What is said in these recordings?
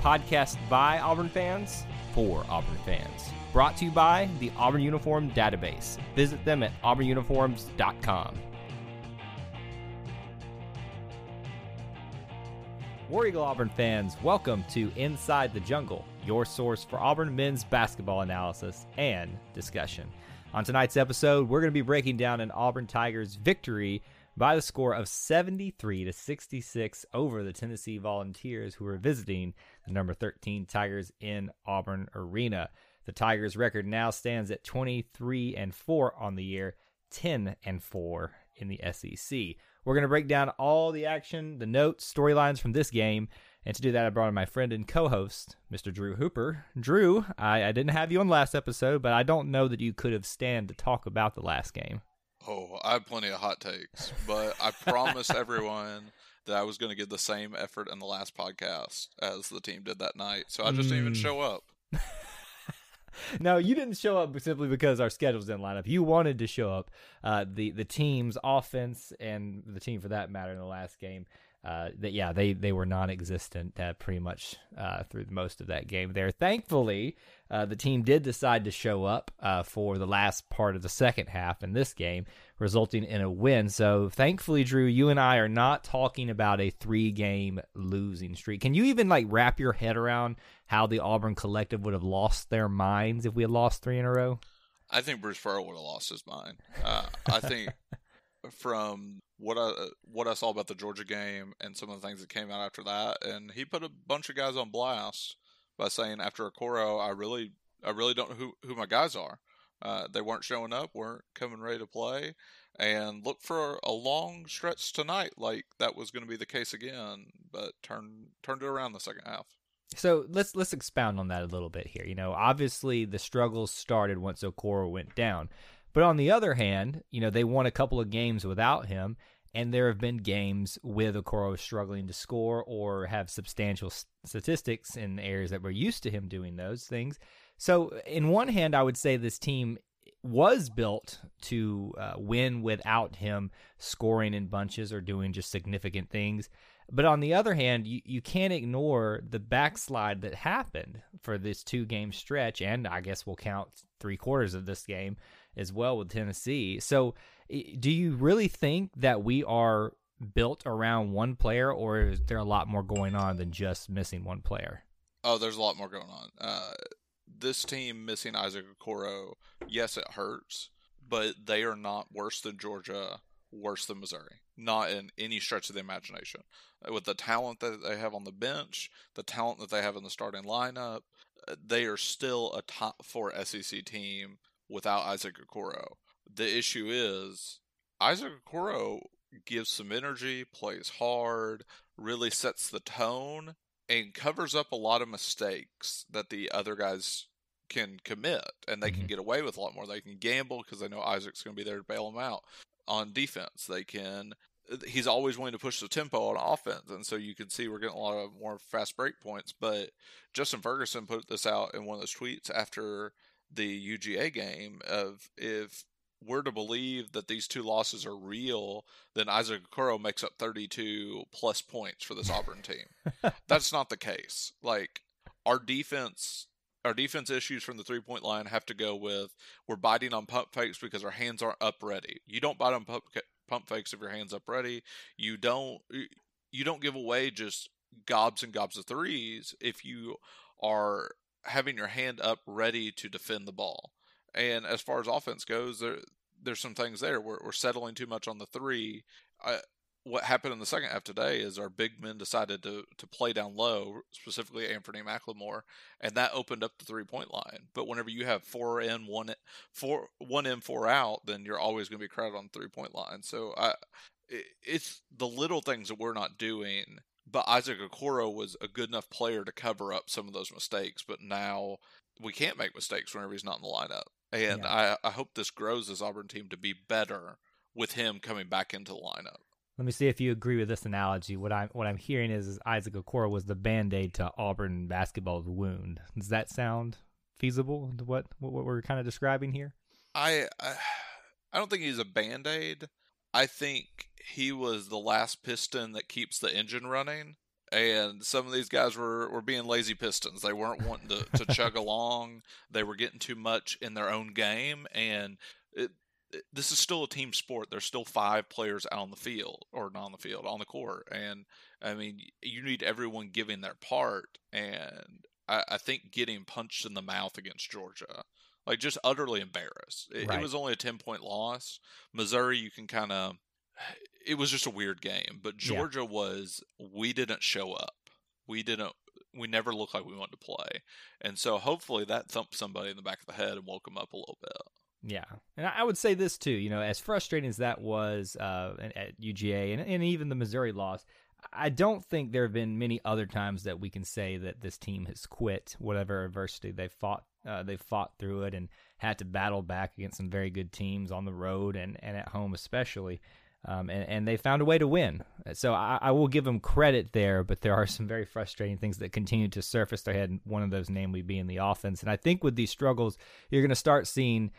podcast by Auburn fans for Auburn fans. Brought to you by the Auburn Uniform Database. Visit them at auburnuniforms.com. War Eagle Auburn fans, welcome to Inside the Jungle, your source for Auburn men's basketball analysis and discussion. On tonight's episode, we're going to be breaking down an Auburn Tigers victory by the score of 73 to 66 over the Tennessee Volunteers who were visiting the number 13 Tigers in Auburn Arena. The Tigers record now stands at 23 and 4 on the year, 10 and 4 in the SEC. We're going to break down all the action, the notes, storylines from this game. And to do that, I brought in my friend and co host, Mr. Drew Hooper. Drew, I, I didn't have you on last episode, but I don't know that you could have stand to talk about the last game. Oh, I have plenty of hot takes, but I promised everyone that I was going to give the same effort in the last podcast as the team did that night. So I just didn't even Mm. show up. no, you didn't show up simply because our schedules didn't line up. You wanted to show up. Uh, the the team's offense and the team for that matter in the last game. Uh, that yeah, they they were non-existent uh, pretty much uh, through most of that game. There, thankfully, uh, the team did decide to show up uh, for the last part of the second half in this game, resulting in a win. So, thankfully, Drew, you and I are not talking about a three-game losing streak. Can you even like wrap your head around how the Auburn collective would have lost their minds if we had lost three in a row? I think Bruce Pearl would have lost his mind. Uh, I think from what I what I saw about the Georgia game and some of the things that came out after that, and he put a bunch of guys on blast by saying after Okoro, I really I really don't know who who my guys are. Uh, they weren't showing up, weren't coming ready to play, and look for a long stretch tonight like that was going to be the case again, but turned turned it around the second half. So let's let's expound on that a little bit here. You know, obviously the struggles started once Okoro went down, but on the other hand, you know they won a couple of games without him, and there have been games with Okoro struggling to score or have substantial statistics in areas that we're used to him doing those things. So, in one hand, I would say this team was built to uh, win without him scoring in bunches or doing just significant things. But on the other hand, you, you can't ignore the backslide that happened for this two game stretch, and I guess we'll count three quarters of this game as well with Tennessee. So, do you really think that we are built around one player, or is there a lot more going on than just missing one player? Oh, there's a lot more going on. Uh, this team missing Isaac Okoro, yes, it hurts, but they are not worse than Georgia, worse than Missouri. Not in any stretch of the imagination. Uh, With the talent that they have on the bench, the talent that they have in the starting lineup, uh, they are still a top four SEC team without Isaac Okoro. The issue is Isaac Okoro gives some energy, plays hard, really sets the tone, and covers up a lot of mistakes that the other guys can commit and they can Mhm. get away with a lot more. They can gamble because they know Isaac's going to be there to bail them out on defense. They can he's always willing to push the tempo on offense and so you can see we're getting a lot of more fast break points, but Justin Ferguson put this out in one of those tweets after the UGA game of if we're to believe that these two losses are real, then Isaac Okoro makes up 32 plus points for this Auburn team. That's not the case. Like our defense, our defense issues from the three point line have to go with we're biting on pump fakes because our hands aren't up ready. You don't bite on pump pump fakes if your hands up ready. You don't you don't give away just gobs and gobs of threes if you are having your hand up ready to defend the ball. And as far as offense goes, there there's some things there. We're, we're settling too much on the three. I what happened in the second half today is our big men decided to to play down low, specifically Anthony McLemore, and that opened up the three point line. But whenever you have four in, one four one in, four out, then you're always going to be crowded on the three point line. So I, it's the little things that we're not doing. But Isaac Okoro was a good enough player to cover up some of those mistakes. But now we can't make mistakes whenever he's not in the lineup. And yeah. I, I hope this grows this Auburn team to be better with him coming back into the lineup. Let me see if you agree with this analogy. What I'm what I'm hearing is, is Isaac Okoro was the band aid to Auburn basketball's wound. Does that sound feasible? What what we're kind of describing here? I I, I don't think he's a band aid. I think he was the last piston that keeps the engine running. And some of these guys were, were being lazy pistons. They weren't wanting to, to chug along. They were getting too much in their own game. And it, this is still a team sport. There's still five players out on the field or not on the field, on the court. And I mean, you need everyone giving their part. And I, I think getting punched in the mouth against Georgia, like just utterly embarrassed. It, right. it was only a 10 point loss. Missouri, you can kind of, it was just a weird game. But Georgia yeah. was, we didn't show up. We didn't, we never looked like we wanted to play. And so hopefully that thumped somebody in the back of the head and woke them up a little bit. Yeah, and I would say this too. You know, as frustrating as that was uh, at UGA and, and even the Missouri loss, I don't think there have been many other times that we can say that this team has quit whatever adversity they fought. Uh, they fought through it and had to battle back against some very good teams on the road and, and at home especially. Um, and, and they found a way to win. So I, I, will give them credit there, but there are some very frustrating things that continue to surface their head. One of those, namely, being the offense. And I think with these struggles, you're going to start seeing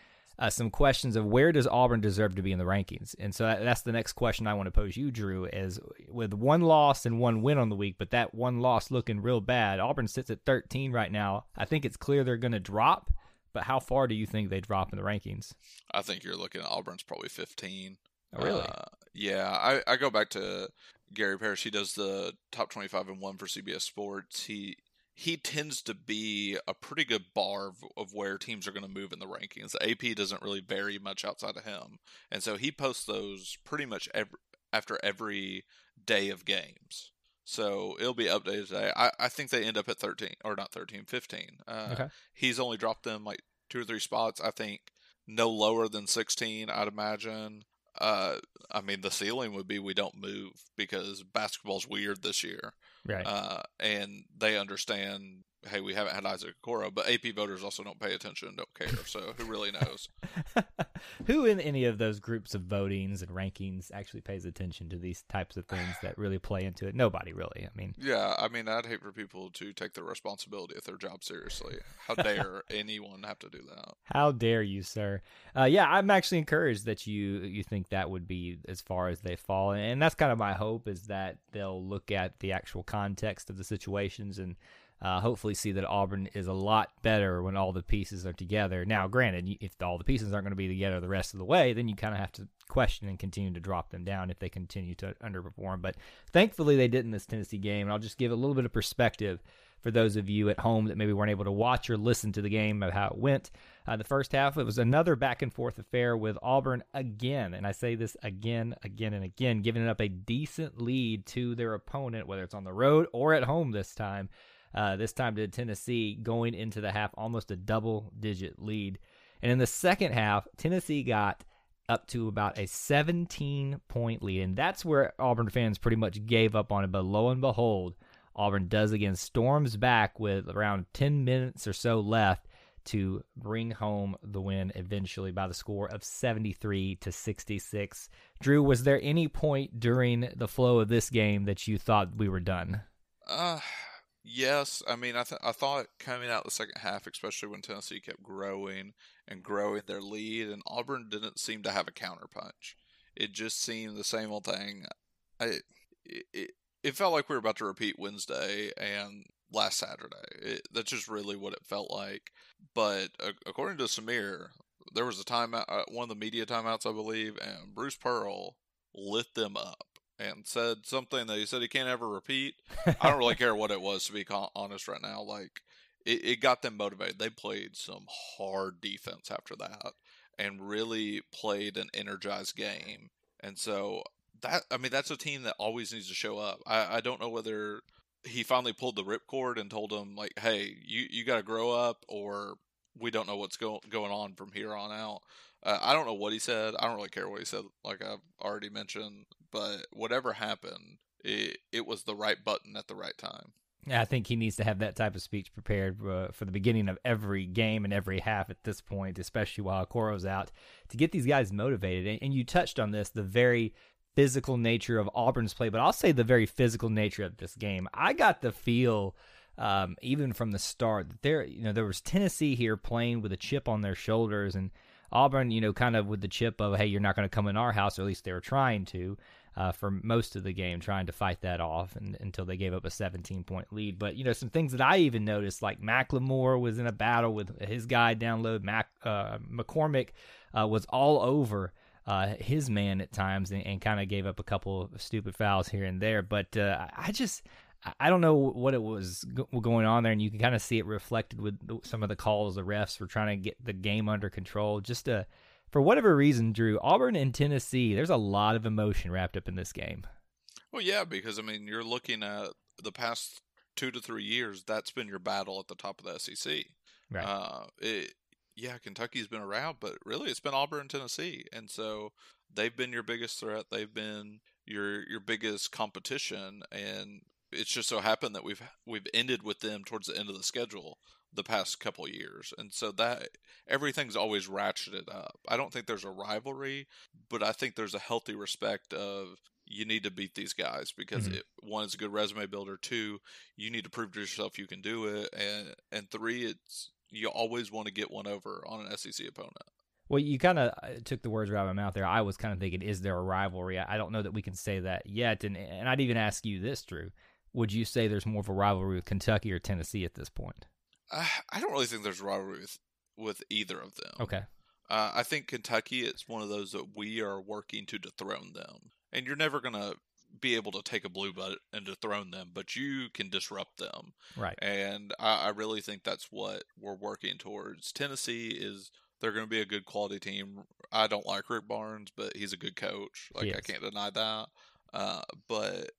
uh, some questions of where does Auburn deserve to be in the rankings? And so that, that's the next question I want to pose you, Drew, is with one loss and one win on the week, but that one loss looking real bad. Auburn sits at 13 right now. I think it's clear they're going to drop, but how far do you think they drop in the rankings? I think you're looking at Auburn's probably 15. Oh, really? Uh, yeah, I, I go back to Gary Parrish. He does the top 25 and one for CBS Sports. He he tends to be a pretty good bar of, of where teams are going to move in the rankings. The AP doesn't really vary much outside of him, and so he posts those pretty much every, after every day of games. So it'll be updated today. I, I think they end up at 13, or not 13, 15. Uh, okay. He's only dropped them like two or three spots. I think no lower than 16, I'd imagine. Uh, I mean, the ceiling would be we don't move because basketball's weird this year. Right. Uh, and they understand hey, we haven't had Isaac Okoro, but AP voters also don't pay attention and don't care. So who really knows? who in any of those groups of votings and rankings actually pays attention to these types of things that really play into it? Nobody really. I mean, yeah, I mean, I'd hate for people to take their responsibility of their job seriously. How dare anyone have to do that? How dare you, sir? Uh, yeah, I'm actually encouraged that you you think that would be as far as they fall, and that's kind of my hope is that they'll look at the actual context of the situations and uh, hopefully see that Auburn is a lot better when all the pieces are together. Now, granted, if all the pieces aren't going to be together the rest of the way, then you kind of have to question and continue to drop them down if they continue to underperform. But thankfully, they did in this Tennessee game, and I'll just give a little bit of perspective for those of you at home that maybe weren't able to watch or listen to the game of how it went. Uh, the first half, it was another back and forth affair with Auburn again, and I say this again, again, and again, giving up a decent lead to their opponent, whether it's on the road or at home this time. Uh, this time to Tennessee going into the half, almost a double digit lead. And in the second half, Tennessee got up to about a 17 point lead. And that's where Auburn fans pretty much gave up on it. But lo and behold, Auburn does again, storms back with around 10 minutes or so left to bring home the win eventually by the score of 73 to 66. Drew, was there any point during the flow of this game that you thought we were done? Uh, Yes, I mean, I th- I thought coming out the second half, especially when Tennessee kept growing and growing their lead, and Auburn didn't seem to have a counterpunch. It just seemed the same old thing. I it, it felt like we were about to repeat Wednesday and last Saturday. It, that's just really what it felt like. But uh, according to Samir, there was a timeout, uh, one of the media timeouts, I believe, and Bruce Pearl lit them up and said something that he said he can't ever repeat. I don't really care what it was, to be honest, right now. Like, it, it got them motivated. They played some hard defense after that and really played an energized game. And so that I mean that's a team that always needs to show up. I, I don't know whether he finally pulled the ripcord and told them like, "Hey, you you got to grow up," or we don't know what's go, going on from here on out. Uh, I don't know what he said. I don't really care what he said, like I've already mentioned. But whatever happened, it it was the right button at the right time. I think he needs to have that type of speech prepared uh, for the beginning of every game and every half at this point, especially while Okoro's out, to get these guys motivated. And, and you touched on this, the very physical nature of Auburn's play, but I'll say the very physical nature of this game. I got the feel, um, even from the start, that there, you know, there was Tennessee here playing with a chip on their shoulders, and Auburn, you know, kind of with the chip of, hey, you're not going to come in our house, or at least they were trying to uh, for most of the game, trying to fight that off and, until they gave up a 17 point lead. But, you know, some things that I even noticed, like McLemore was in a battle with his guy down low. Mac, uh, McCormick uh, was all over uh, his man at times and, and kind of gave up a couple of stupid fouls here and there. But uh, I just. I don't know what it was going on there, and you can kind of see it reflected with some of the calls the refs were trying to get the game under control. Just a for whatever reason, Drew, Auburn and Tennessee, there's a lot of emotion wrapped up in this game. Well, yeah, because I mean, you're looking at the past two to three years. That's been your battle at the top of the SEC. Right. Uh, it, yeah, Kentucky's been around, but really, it's been Auburn and Tennessee, and so they've been your biggest threat. They've been your your biggest competition, and it's just so happened that we've we've ended with them towards the end of the schedule the past couple years, and so that everything's always ratcheted up. I don't think there's a rivalry, but I think there's a healthy respect of you need to beat these guys because mm-hmm. it, one is a good resume builder. Two, you need to prove to yourself you can do it, and and three, it's you always want to get one over on an SEC opponent. Well, you kind of uh, took the words right out of my mouth there. I was kind of thinking, is there a rivalry? I don't know that we can say that yet. And and I'd even ask you this, Drew. Would you say there's more of a rivalry with Kentucky or Tennessee at this point? Uh, I don't really think there's a rivalry with, with either of them. Okay. Uh, I think Kentucky it's one of those that we are working to dethrone them, and you're never gonna be able to take a blue butt and dethrone them, but you can disrupt them. Right. And I, I really think that's what we're working towards. Tennessee is they're going to be a good quality team. I don't like Rick Barnes, but he's a good coach. Like I can't deny that. Uh, but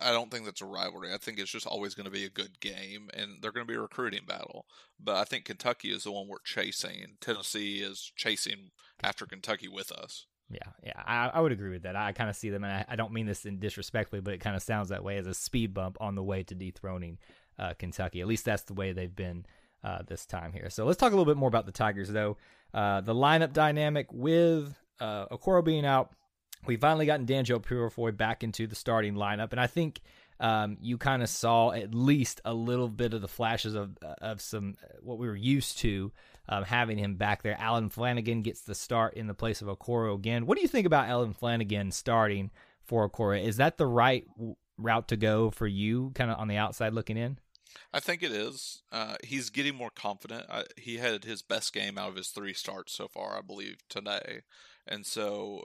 I don't think that's a rivalry. I think it's just always going to be a good game, and they're going to be a recruiting battle. But I think Kentucky is the one we're chasing. Tennessee is chasing after Kentucky with us. Yeah, yeah, I, I would agree with that. I kind of see them, and I, I, don't mean this in disrespectfully, but it kind of sounds that way as a speed bump on the way to dethroning uh, Kentucky. At least that's the way they've been uh, this time here. So let's talk a little bit more about the Tigers, though. Uh, the lineup dynamic with uh, Okoro being out, we finally gotten Danjel Purifoy back into the starting lineup, and I think um, you kind of saw at least a little bit of the flashes of of some uh, what we were used to um, having him back there. Allen Flanigan gets the start in the place of Okoro again. What do you think about Allen Flanigan starting for Okoro? Is that the right route to go for you, kind of on the outside looking in? I think it is. Uh, he's getting more confident. I, he had his best game out of his three starts so far, I believe, today. And so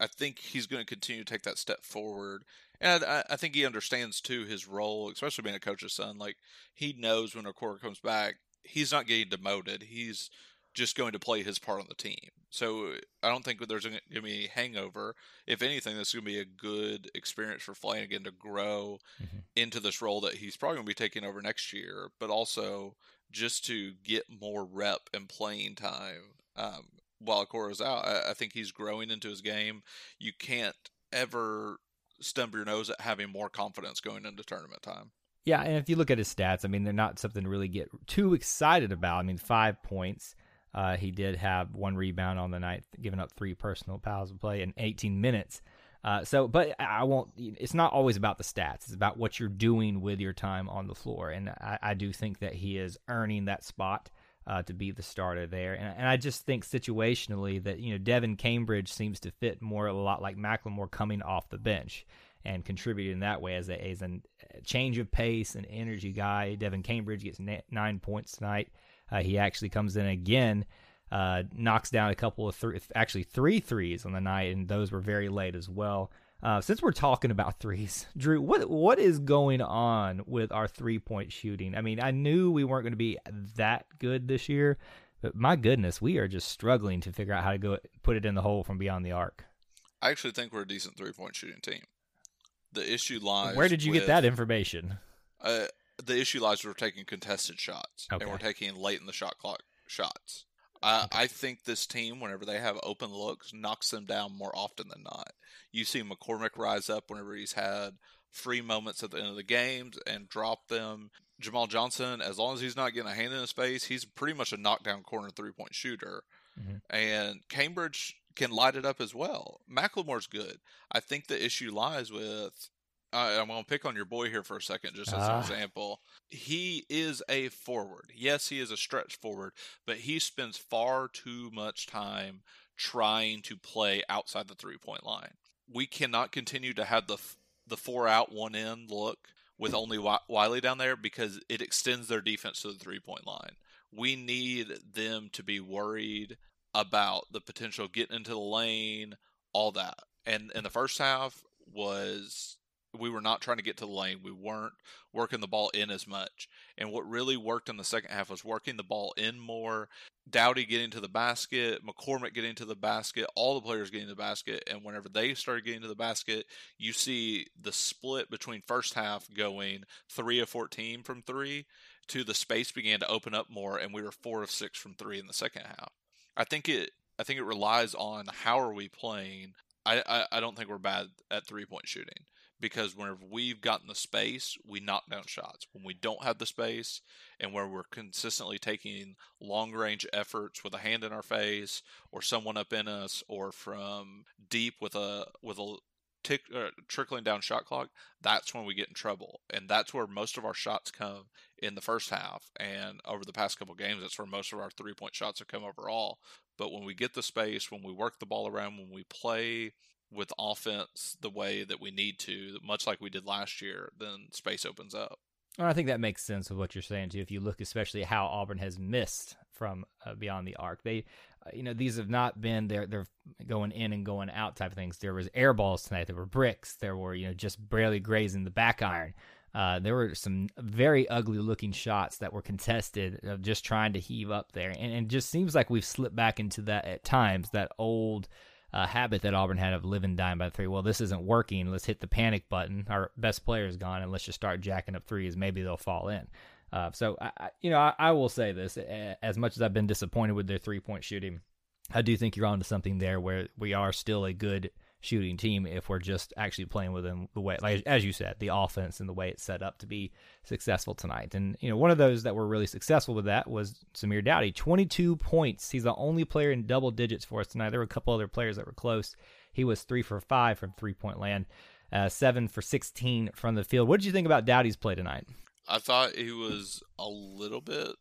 I think he's going to continue to take that step forward. And I, I, think he understands too his role, especially being a coach's son. Like he knows when Okoro comes back, he's not getting demoted. He's just going to play his part on the team. So I don't think there's going to be any hangover. If anything, this is going to be a good experience for Flanigan to grow mm-hmm. into this role that he's probably going to be taking over next year, but also just to get more rep and playing time. Um, while Okoro's out. I, I think he's growing into his game. You can't ever stump your nose at having more confidence going into tournament time. Yeah, and if you look at his stats, I mean, they're not something to really get too excited about. I mean, five points. Uh, he did have one rebound on the night, giving up three personal fouls of play in 18 minutes. Uh, so, but I won't. It's not always about the stats. It's about what you're doing with your time on the floor, and I, I do think that he is earning that spot uh, to be the starter there. And, and I just think situationally that you know Devan Cambridge seems to fit more a lot like McLemore coming off the bench and contributing that way as a, as a change of pace and energy guy. Devan Cambridge gets nine points tonight. Uh, he actually comes in again, uh, knocks down a couple of three, actually three threes on the night, and those were very late as well. Uh, since we're talking about threes, Drew, what what is going on with our three point shooting? I mean, I knew we weren't going to be that good this year, but my goodness, we are just struggling to figure out how to go put it in the hole from beyond the arc. I actually think we're a decent three point shooting team. The issue lies. Where did you with, get that information? Uh, the issue lies we're taking contested shots Okay. and we're taking late in the shot clock shots. I, I think this team, whenever they have open looks, knocks them down more often than not. You see McCormick rise up whenever he's had free moments at the end of the games and drop them. Jamal Johnson, as long as he's not getting a hand in his face, he's pretty much a knockdown corner three point shooter. Mhm. And Cambridge can light it up as well. McLemore's good. I think the issue lies with. I I'm going to pick on your boy here for a second, just as Ah. an example. He is a forward. Yes, he is a stretch forward, but he spends far too much time trying to play outside the three point line. We cannot continue to have the f- the four out one in look with only Wi- Wiley down there because it extends their defense to the three point line. We need them to be worried about the potential getting into the lane, all that. And in the first half was we were not trying to get to the lane. We weren't working the ball in as much. And what really worked in the second half was working the ball in more. Doughty getting to the basket, McCormick getting to the basket, all the players getting to the basket. And whenever they started getting to the basket, you see the split between first half going three of 14 from three to the space began to open up more, and we were four of six from three in the second half. I think it. I think it relies on how are we playing. I, I, I don't think we're bad at three point shooting because whenever we've gotten the space, we knock down shots. When we don't have the space and where we're consistently taking long range efforts with a hand in our face or someone up in us or from deep with a with a tick uh, trickling down shot clock, that's when we get in trouble. And that's where most of our shots come in the first half. And over the past couple games, that's where most of our three point shots have come overall. But when we get the space, when we work the ball around, when we play with offense the way that we need to, much like we did last year, then space opens up. I think that makes sense with what you're saying too. If you look, especially how Auburn has missed from uh, beyond the arc, they, uh, you know, these have not been they're they're going in and going out type of things. There was air balls tonight. There were bricks. There were you know just barely grazing the back iron. Uh, there were some very ugly looking shots that were contested of just trying to heave up there, and, and it just seems like we've slipped back into that at times. That old uh, habit that Auburn had of living dying by three. Well, this isn't working. Let's hit the panic button. Our best player is gone, and let's just start jacking up threes. Maybe they'll fall in. Uh, so, I, I, you know, I, I will say this: as much as I've been disappointed with their three point shooting, I do think you're onto something there where we are still a good shooting team if we're just actually playing within the way, like as you said, the offense and the way it's set up to be successful tonight. And you know, one of those that were really successful with that was Samir Doughty, 22 points. He's the only player in double digits for us tonight. There were a couple other players that were close. He was three for five from three point land, uh, seven for 16 from the field. What did you think about Doughty's play tonight? I thought he was a little bit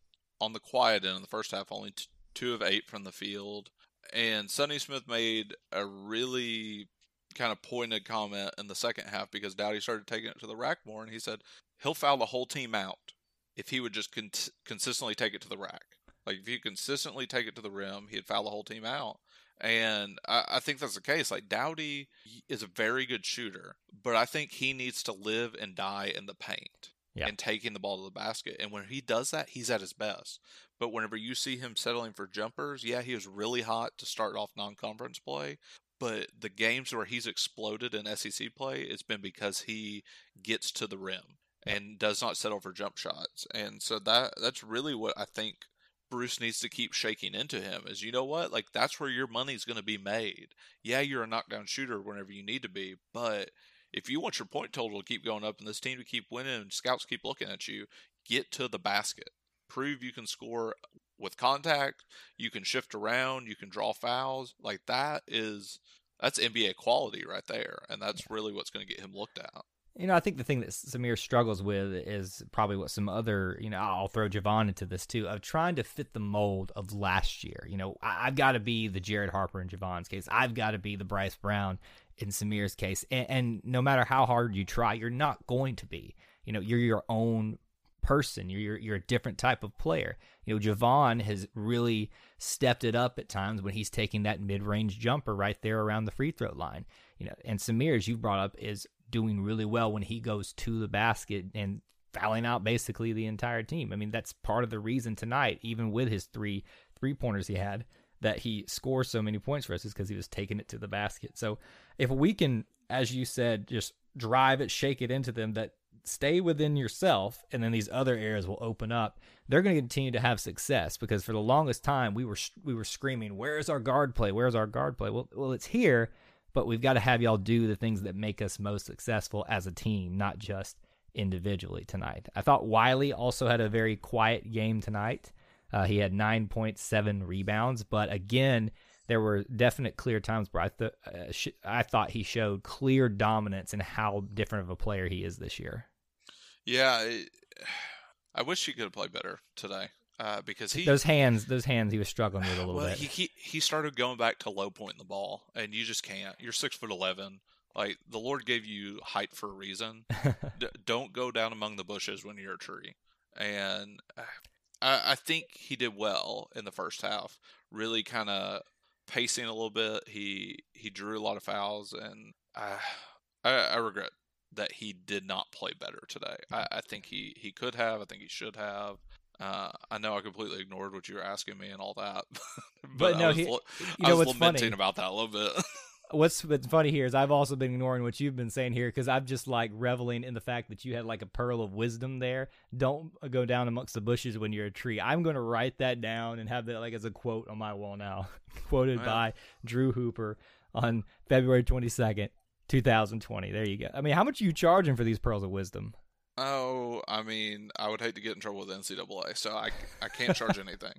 on the quiet end in the first half, only t- two of eight from the field. And Sonny Smith made a really kind of pointed comment in the second half because Doughty started taking it to the rack more, and he said he'll foul the whole team out if he would just con- consistently take it to the rack. Like if you consistently take it to the rim, he'd foul the whole team out. And I, I think that's the case. Like Doughty is a very good shooter, but I think he needs to live and die in the paint Yeah. and taking the ball to the basket. And when he does that, he's at his best. But whenever you see him settling for jumpers, yeah, he was really hot to start off non-conference play. But the games where he's exploded in SEC play, it's been because he gets to the rim and does not settle for jump shots. And so that that's really what I think Bruce needs to keep shaking into him is you know what? Like that's where your money's going to be made. Yeah, you're a knockdown shooter whenever you need to be, but if you want your point total to keep going up and this team to keep winning and scouts keep looking at you, get to the basket. Prove you can score with contact, you can shift around, you can draw fouls. Like that is that's NBA quality right there, and that's really what's going to get him looked at. You know, I think the thing that Samir struggles with is probably what some other, you know, I'll throw J'Von into this too, of trying to fit the mold of last year. You know, I've got to be the Jared Harper in J'Von's case. I've got to be the Bryce Brown in Samir's case. And, and no matter how hard you try, you're not going to be. You know, you're your own person. You're, you're you're a different type of player. You know, J'Von has really stepped it up at times when he's taking that mid-range jumper right there around the free throw line. You know, and Samir, as you brought up, is doing really well when he goes to the basket and fouling out basically the entire team. I mean, that's part of the reason tonight, even with his three three pointers he had, that he scores so many points for us is because he was taking it to the basket. So if we can, as you said, just drive it, shake it into them, that stay within yourself, and then these other areas will open up. They're going to continue to have success because for the longest time we were we were screaming, "Where's our guard play? Where's our guard play?" Well, well, it's here, but we've got to have y'all do the things that make us most successful as a team, not just individually tonight. I thought Wiley also had a very quiet game tonight. Uh, he had 9.7 rebounds, but again, there were definite clear times where I, th- uh, sh- I thought he showed clear dominance in how different of a player he is this year. Yeah, it, I wish he could have played better today uh, because he those hands, those hands, he was struggling with a little well, bit. He, he he started going back to low point in the ball, and you just can't. You're six foot eleven. Like the Lord gave you height for a reason. D- don't go down among the bushes when you're a tree. And uh, I, I think he did well in the first half. Really kind of pacing a little bit. He he drew a lot of fouls, and uh, I, I regret that he did not play better today. I, I think he, he could have. I think he should have. Uh, I know I completely ignored what you were asking me and all that, but, But no, I was, he- you I know was what's lamenting funny? about that a little bit. What's what's funny here is I've also been ignoring what you've been saying here because I'm just like reveling in the fact that you had like a pearl of wisdom there. Don't go down amongst the bushes when you're a tree. I'm going to write that down and have that like as a quote on my wall now, quoted Yeah. by Drew Hooper on February 22nd, 2020. There you go. I mean, how much are you charging for these pearls of wisdom? oh, I mean, I would hate to get in trouble with NCAA, so I, I can't charge anything.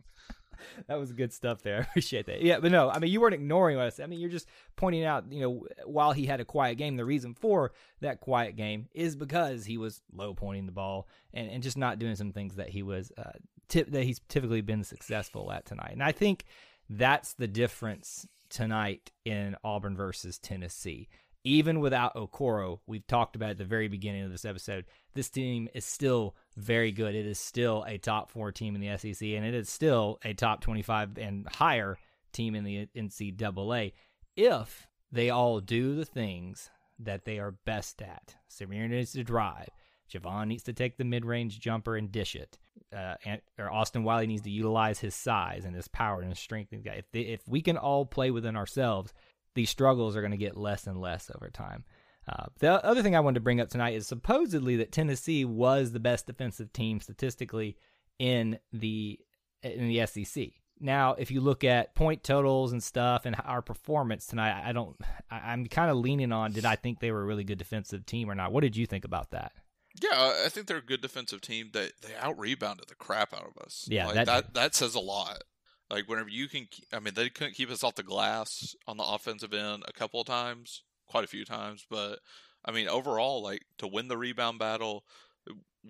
that was good stuff there. I appreciate that. Yeah, but no, I mean, you weren't ignoring us. I mean, you're just pointing out, you know, while he had a quiet game, the reason for that quiet game is because he was low pointing the ball and, and just not doing some things that he was uh, tip that he's typically been successful at tonight. And I think that's the difference tonight in Auburn versus Tennessee. Even without Okoro, we've talked about at the very beginning of this episode, this team is still very good. It is still a top four team in the SEC, and it is still a top 25 and higher team in the NCAA if they all do the things that they are best at. Samir needs to drive. J'Von needs to take the mid-range jumper and dish it. Uh, and, or Austin Wiley needs to utilize his size and his power and his strength. If they, if we can all play within ourselves, these struggles are going to get less and less over time. Uh, the other thing I wanted to bring up tonight is supposedly that Tennessee was the best defensive team statistically in the in the SEC. Now, if you look at point totals and stuff and our performance tonight, I don't. I, I'm kind of leaning on did I think they were a really good defensive team or not? What did you think about that? Yeah, I think they're a good defensive team. They they out rebounded the crap out of us. Yeah, like, that- that that says a lot. Like whenever you can, I mean, they couldn't keep us off the glass on the offensive end a couple of times, quite a few times. But I mean, overall, like to win the rebound battle,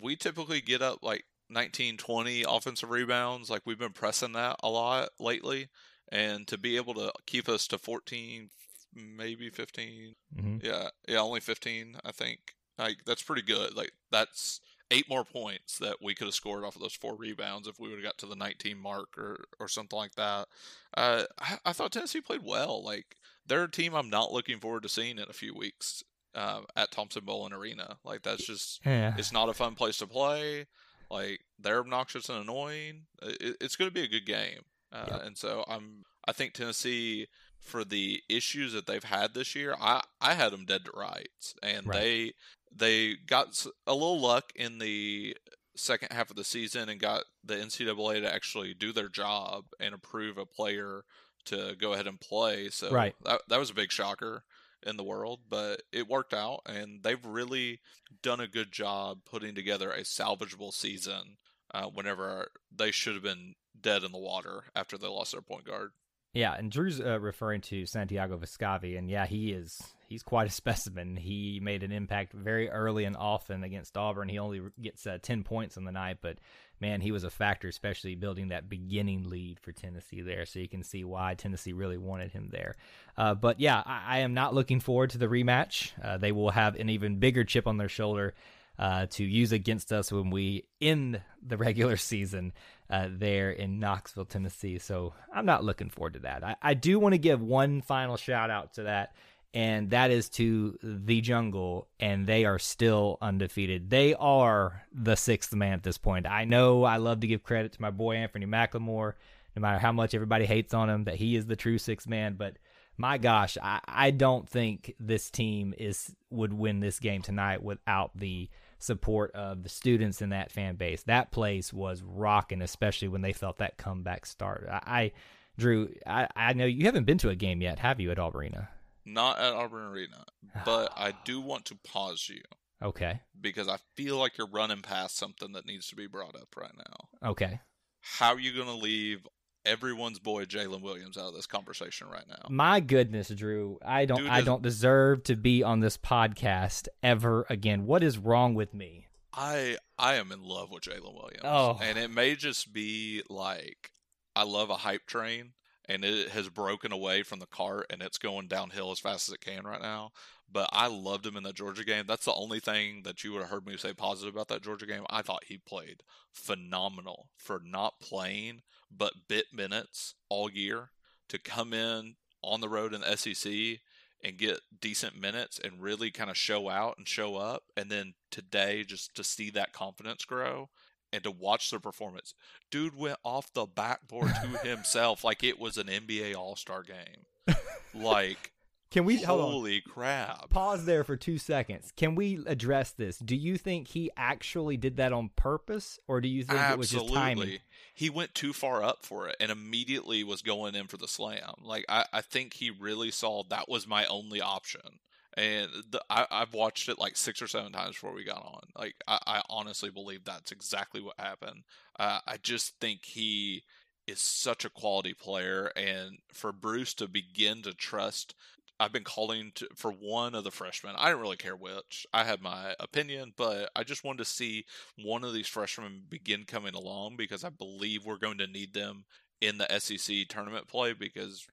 we typically get up like 19, 20 offensive rebounds. Like we've been pressing that a lot lately, and to be able to keep us to 14, maybe 15, Mm-hmm. yeah, yeah, only 15, I think. Like that's pretty good. Like that's eight more points that we could have scored off of those four rebounds if we would have got to the 19 mark or or something like that. Uh, I, I thought Tennessee played well. Like they're a team I'm not looking forward to seeing in a few weeks uh, at Thompson-Boling Arena. Like that's just Yeah. it's not a fun place to play. Like they're obnoxious and annoying. It, it's going to be a good game, uh, Yep. and so I'm. I think Tennessee, for the issues that they've had this year, I I had them dead to rights, and Right. they they got a little luck in the second half of the season and got the NCAA to actually do their job and approve a player to go ahead and play. So Right. that that was a big shocker in the world, but it worked out, and they've really done a good job putting together a salvageable season. Uh, whenever they should have been dead in the water after they lost their point guard. Yeah, and Drew's uh, referring to Santiago Vescovi, and yeah, he is he's quite a specimen. He made an impact very early and often against Auburn. He only gets uh, ten points on the night, but man, he was a factor, especially building that beginning lead for Tennessee there. So you can see why Tennessee really wanted him there. Uh, but yeah, I, I am not looking forward to the rematch. Uh, they will have an even bigger chip on their shoulder. Uh, to use against us when we end the regular season uh, there in Knoxville, Tennessee. So I'm not looking forward to that. I, I do want to give one final shout out to that, and that is to the Jungle, and they are still undefeated. They are the sixth man at this point. I know I love to give credit to my boy Anthony McLemore. No matter how much everybody hates on him, that he is the true sixth man. But my gosh, I, I don't think this team is would win this game tonight without the support of the students in that fan base. That place was rocking, especially when they felt that comeback start. I, I Drew, I, I know you haven't been to a game yet, have you, at Auburn Not at Auburn Arena, but I do want to pause you. Okay. Because I feel like you're running past something that needs to be brought up right now. Okay. How are you going to leave everyone's boy Jaylin Williams out of this conversation right now? My goodness, Drew, I don't, Dude I don't deserve to be on this podcast ever again. What is wrong with me? I I am in love with Jaylin Williams. Oh. And it may just be like I love a hype train and it has broken away from the cart and it's going downhill as fast as it can right now. But I loved him in that Georgia game. That's the only thing that you would have heard me say positive about that Georgia game. I thought he played phenomenal for not playing but bit minutes all year to come in on the road in the SEC and get decent minutes and really kind of show out and show up. And then today, just to see that confidence grow and to watch the performance, dude went off the backboard to himself like it was an NBA All Star game. Like, Can we hold on? holy crap. Pause there for two seconds. Can we address this? Do you think he actually did that on purpose, or do you think it was just timing? He went too far up for it and immediately was going in for the slam. Like I, I think he really saw that was my only option. And the, I, I've watched it like six or seven times before we got on. Like I, I honestly believe that's exactly what happened. Uh, I just think he is such a quality player, and for Bruce to begin to trust I've been calling to, for one of the freshmen. I didn't really care which. I had my opinion, but I just wanted to see one of these freshmen begin coming along because I believe we're going to need them in the SEC tournament play because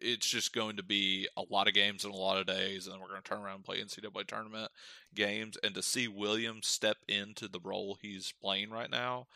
it's just going to be a lot of games in a lot of days, and then we're going to turn around and play NCAA tournament games. And to see Williams step into the role he's playing right now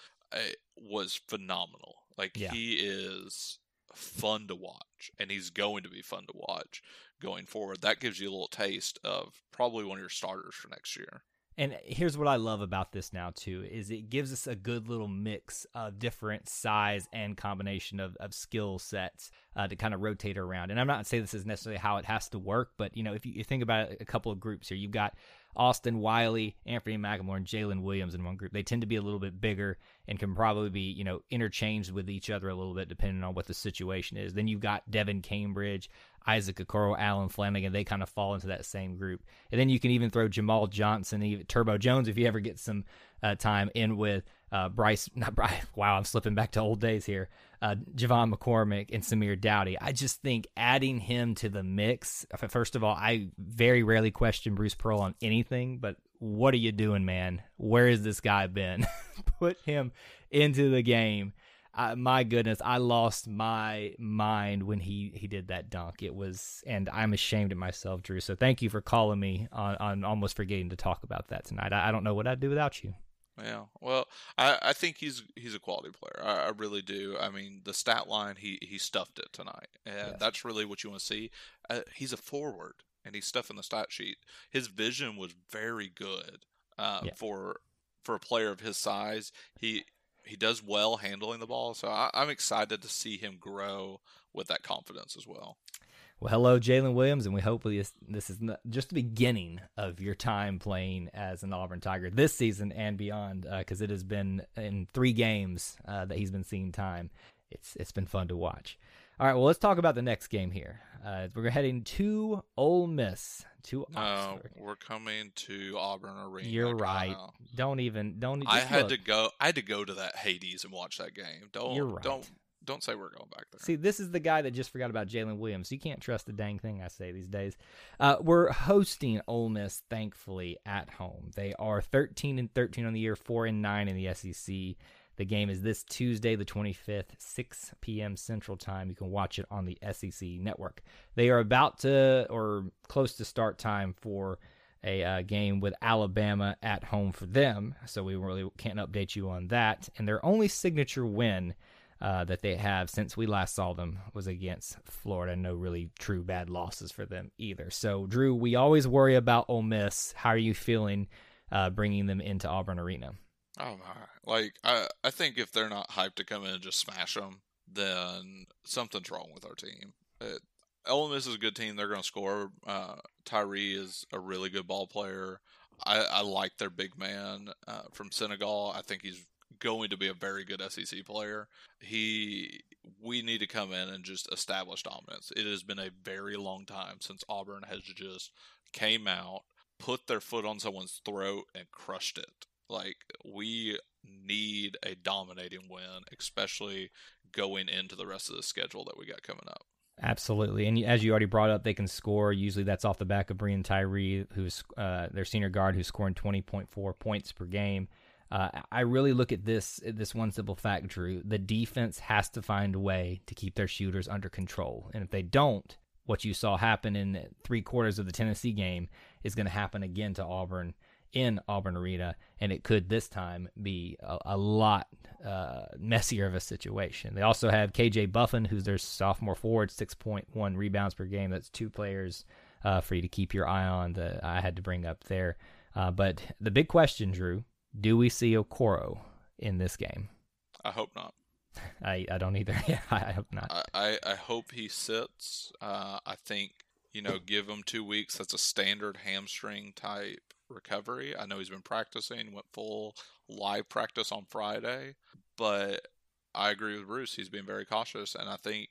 was phenomenal. Like Yeah. he is fun to watch, and he's going to be fun to watch going forward. That gives you a little taste of probably one of your starters for next year. And here's what I love about this now too is it gives us a good little mix of different size and combination of, of skill sets uh, to kind of rotate around. And I'm not saying this is necessarily how it has to work, but you know if you, you think about a couple of groups here, you've got Austin Wiley, Anthony McLemore, and Jaylin Williams in one group. They tend to be a little bit bigger and can probably be you know interchanged with each other a little bit depending on what the situation is. Then you've got Devan Cambridge, Isaac Okoro, Allen Flanigan. They kind of fall into that same group. And then you can even throw Jamal Johnson, even Turbo Jones, if you ever get some uh, time in with uh, Bryce. Not Bryce. Wow, I'm slipping back to old days here. Uh, J'Von McCormick and Samir Doughty. I just think adding him to the mix. First of all, I very rarely question Bruce Pearl on anything, but what are you doing, man? Where has this guy been? Put him into the game. Uh, my goodness, I lost my mind when he he did that dunk. It was, and I'm ashamed of myself, Drew. So thank you for calling me on, on almost forgetting to talk about that tonight. I, I don't know what I'd do without you. Yeah, well, I, I think he's he's a quality player. I, I really do. I mean, the stat line he he stuffed it tonight, and Yes. that's really what you want to see. Uh, he's a forward, and he's stuffing the stat sheet. His vision was very good uh, Yeah. for for a player of his size. He he does well handling the ball, so I, I'm excited to see him grow with that confidence as well. Well, hello, Jaylin Williams, and we hopefully this, this is just the beginning of your time playing as an Auburn Tiger this season and beyond, because it has been in three games uh, that he's been seeing time. It's it's been fun to watch. All right, well, let's talk about the next game here. Uh, we're heading to Ole Miss to Oxford. we're coming to Auburn Arena. You're right. Don't even don't. I had look. to go. I had to go to that Hades and watch that game. Don't You're right. don't don't say we're going back there. See, this is the guy that just forgot about Jaylin Williams. You can't trust a dang thing I say these days. Uh, we're hosting Ole Miss, thankfully, at home. They are 13 and 13 on the year, 4 and 9 in the SEC. The game is this Tuesday, the 25th, 6 p.m. Central Time. You can watch it on the SEC network. They are about to, or close to start time for a uh, game with Alabama at home for them. So we really can't update you on that. And their only signature win uh, that they have since we last saw them was against Florida. No really true bad losses for them either. So, Drew, we always worry about Ole Miss. How are you feeling uh, bringing them into Auburn Arena? Oh my! Like I, I think if they're not hyped to come in and just smash them, then something's wrong with our team. It, Ole Miss is a good team. They're going to score. Uh, Tyree is a really good ball player. I, I like their big man uh, from Senegal. I think he's going to be a very good SEC player. He, we need to come in and just establish dominance. It has been a very long time since Auburn has just came out, put their foot on someone's throat, and crushed it. Like we need a dominating win, especially going into the rest of the schedule that we got coming up. Absolutely, and as you already brought up, they can score. Usually, that's off the back of Breein Tyree, who's uh, their senior guard, who's scoring twenty point four points per game. Uh, I really look at this this one simple fact, Drew. The defense has to find a way to keep their shooters under control, and if they don't, what you saw happen in three quarters of the Tennessee game is going to happen again to Auburn in Auburn Arena, and it could this time be a, a lot uh, messier of a situation. They also have KJ Buffen, who's their sophomore forward, 6.1 rebounds per game. That's two players uh, for you to keep your eye on that I had to bring up there. Uh, but the big question, Drew, do we see Okoro in this game? I hope not. I, I don't either. Yeah, I hope not. I, I, I hope he sits. Uh, I think, you know, give him two weeks. That's a standard hamstring type recovery. I know he's been practicing, went full live practice on Friday, but I agree with Bruce. He's been very cautious, and I think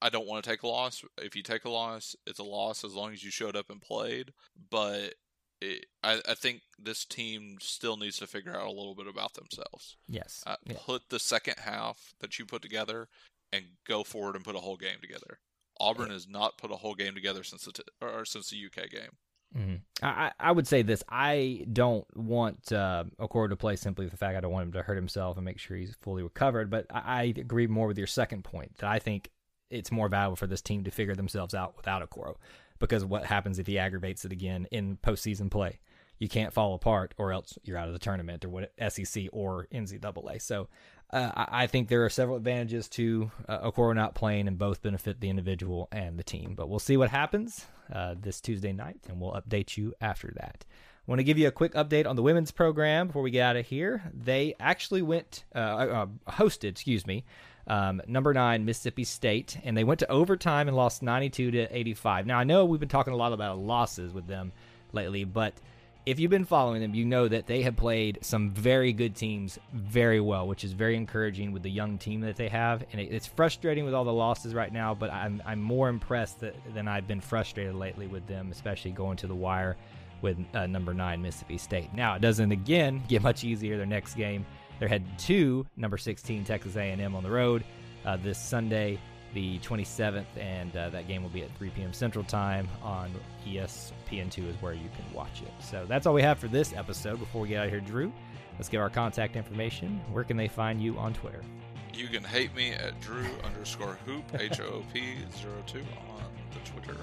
I don't want to take a loss. If you take a loss, it's a loss as long as you showed up and played. But it, I, I, think this team still needs to figure out a little bit about themselves. Yes. Uh, yeah. Put the second half that you put together and go forward and put a whole game together. Auburn yeah. has not put a whole game together since the t- or since the UK game. Mm-hmm. I, I would say this. I don't want uh, Okoro to play simply the fact I don't want him to hurt himself and make sure he's fully recovered. But I, I agree more with your second point that I think it's more valuable for this team to figure themselves out without Okoro because what happens if he aggravates it again in postseason play? You can't fall apart, or else you're out of the tournament, or what SEC or NCAA. So uh, I think there are several advantages to uh, Okoro not playing, and both benefit the individual and the team. But we'll see what happens uh, this Tuesday night, and we'll update you after that. I want to give you a quick update on the women's program before we get out of here. They actually went uh, uh, hosted, excuse me, um, number nine Mississippi State, and they went to overtime and lost 92 to 85. Now I know we've been talking a lot about losses with them lately, but if you've been following them, you know that they have played some very good teams very well, which is very encouraging with the young team that they have. And it's frustrating with all the losses right now, but I'm, I'm more impressed that, than I've been frustrated lately with them, especially going to the wire with uh, number nine Mississippi State. Now it doesn't again get much easier. Their next game, they're heading to number 16 Texas A&M on the road uh, this Sunday the 27th, and uh, that game will be at 3 p.m. Central Time on ESPN2 is where you can watch it. So that's all we have for this episode. Before we get out of here, Drew, let's give our contact information. Where can they find you on Twitter? You can hate me at Drew underscore hoop H O O P zero two on the Twitter.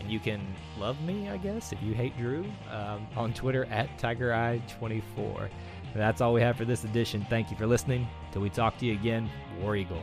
And you can love me, I guess, if you hate Drew, um, on Twitter at TigerEye24. That's all we have for this edition. Thank you for listening. Till we talk to you again, War Eagle.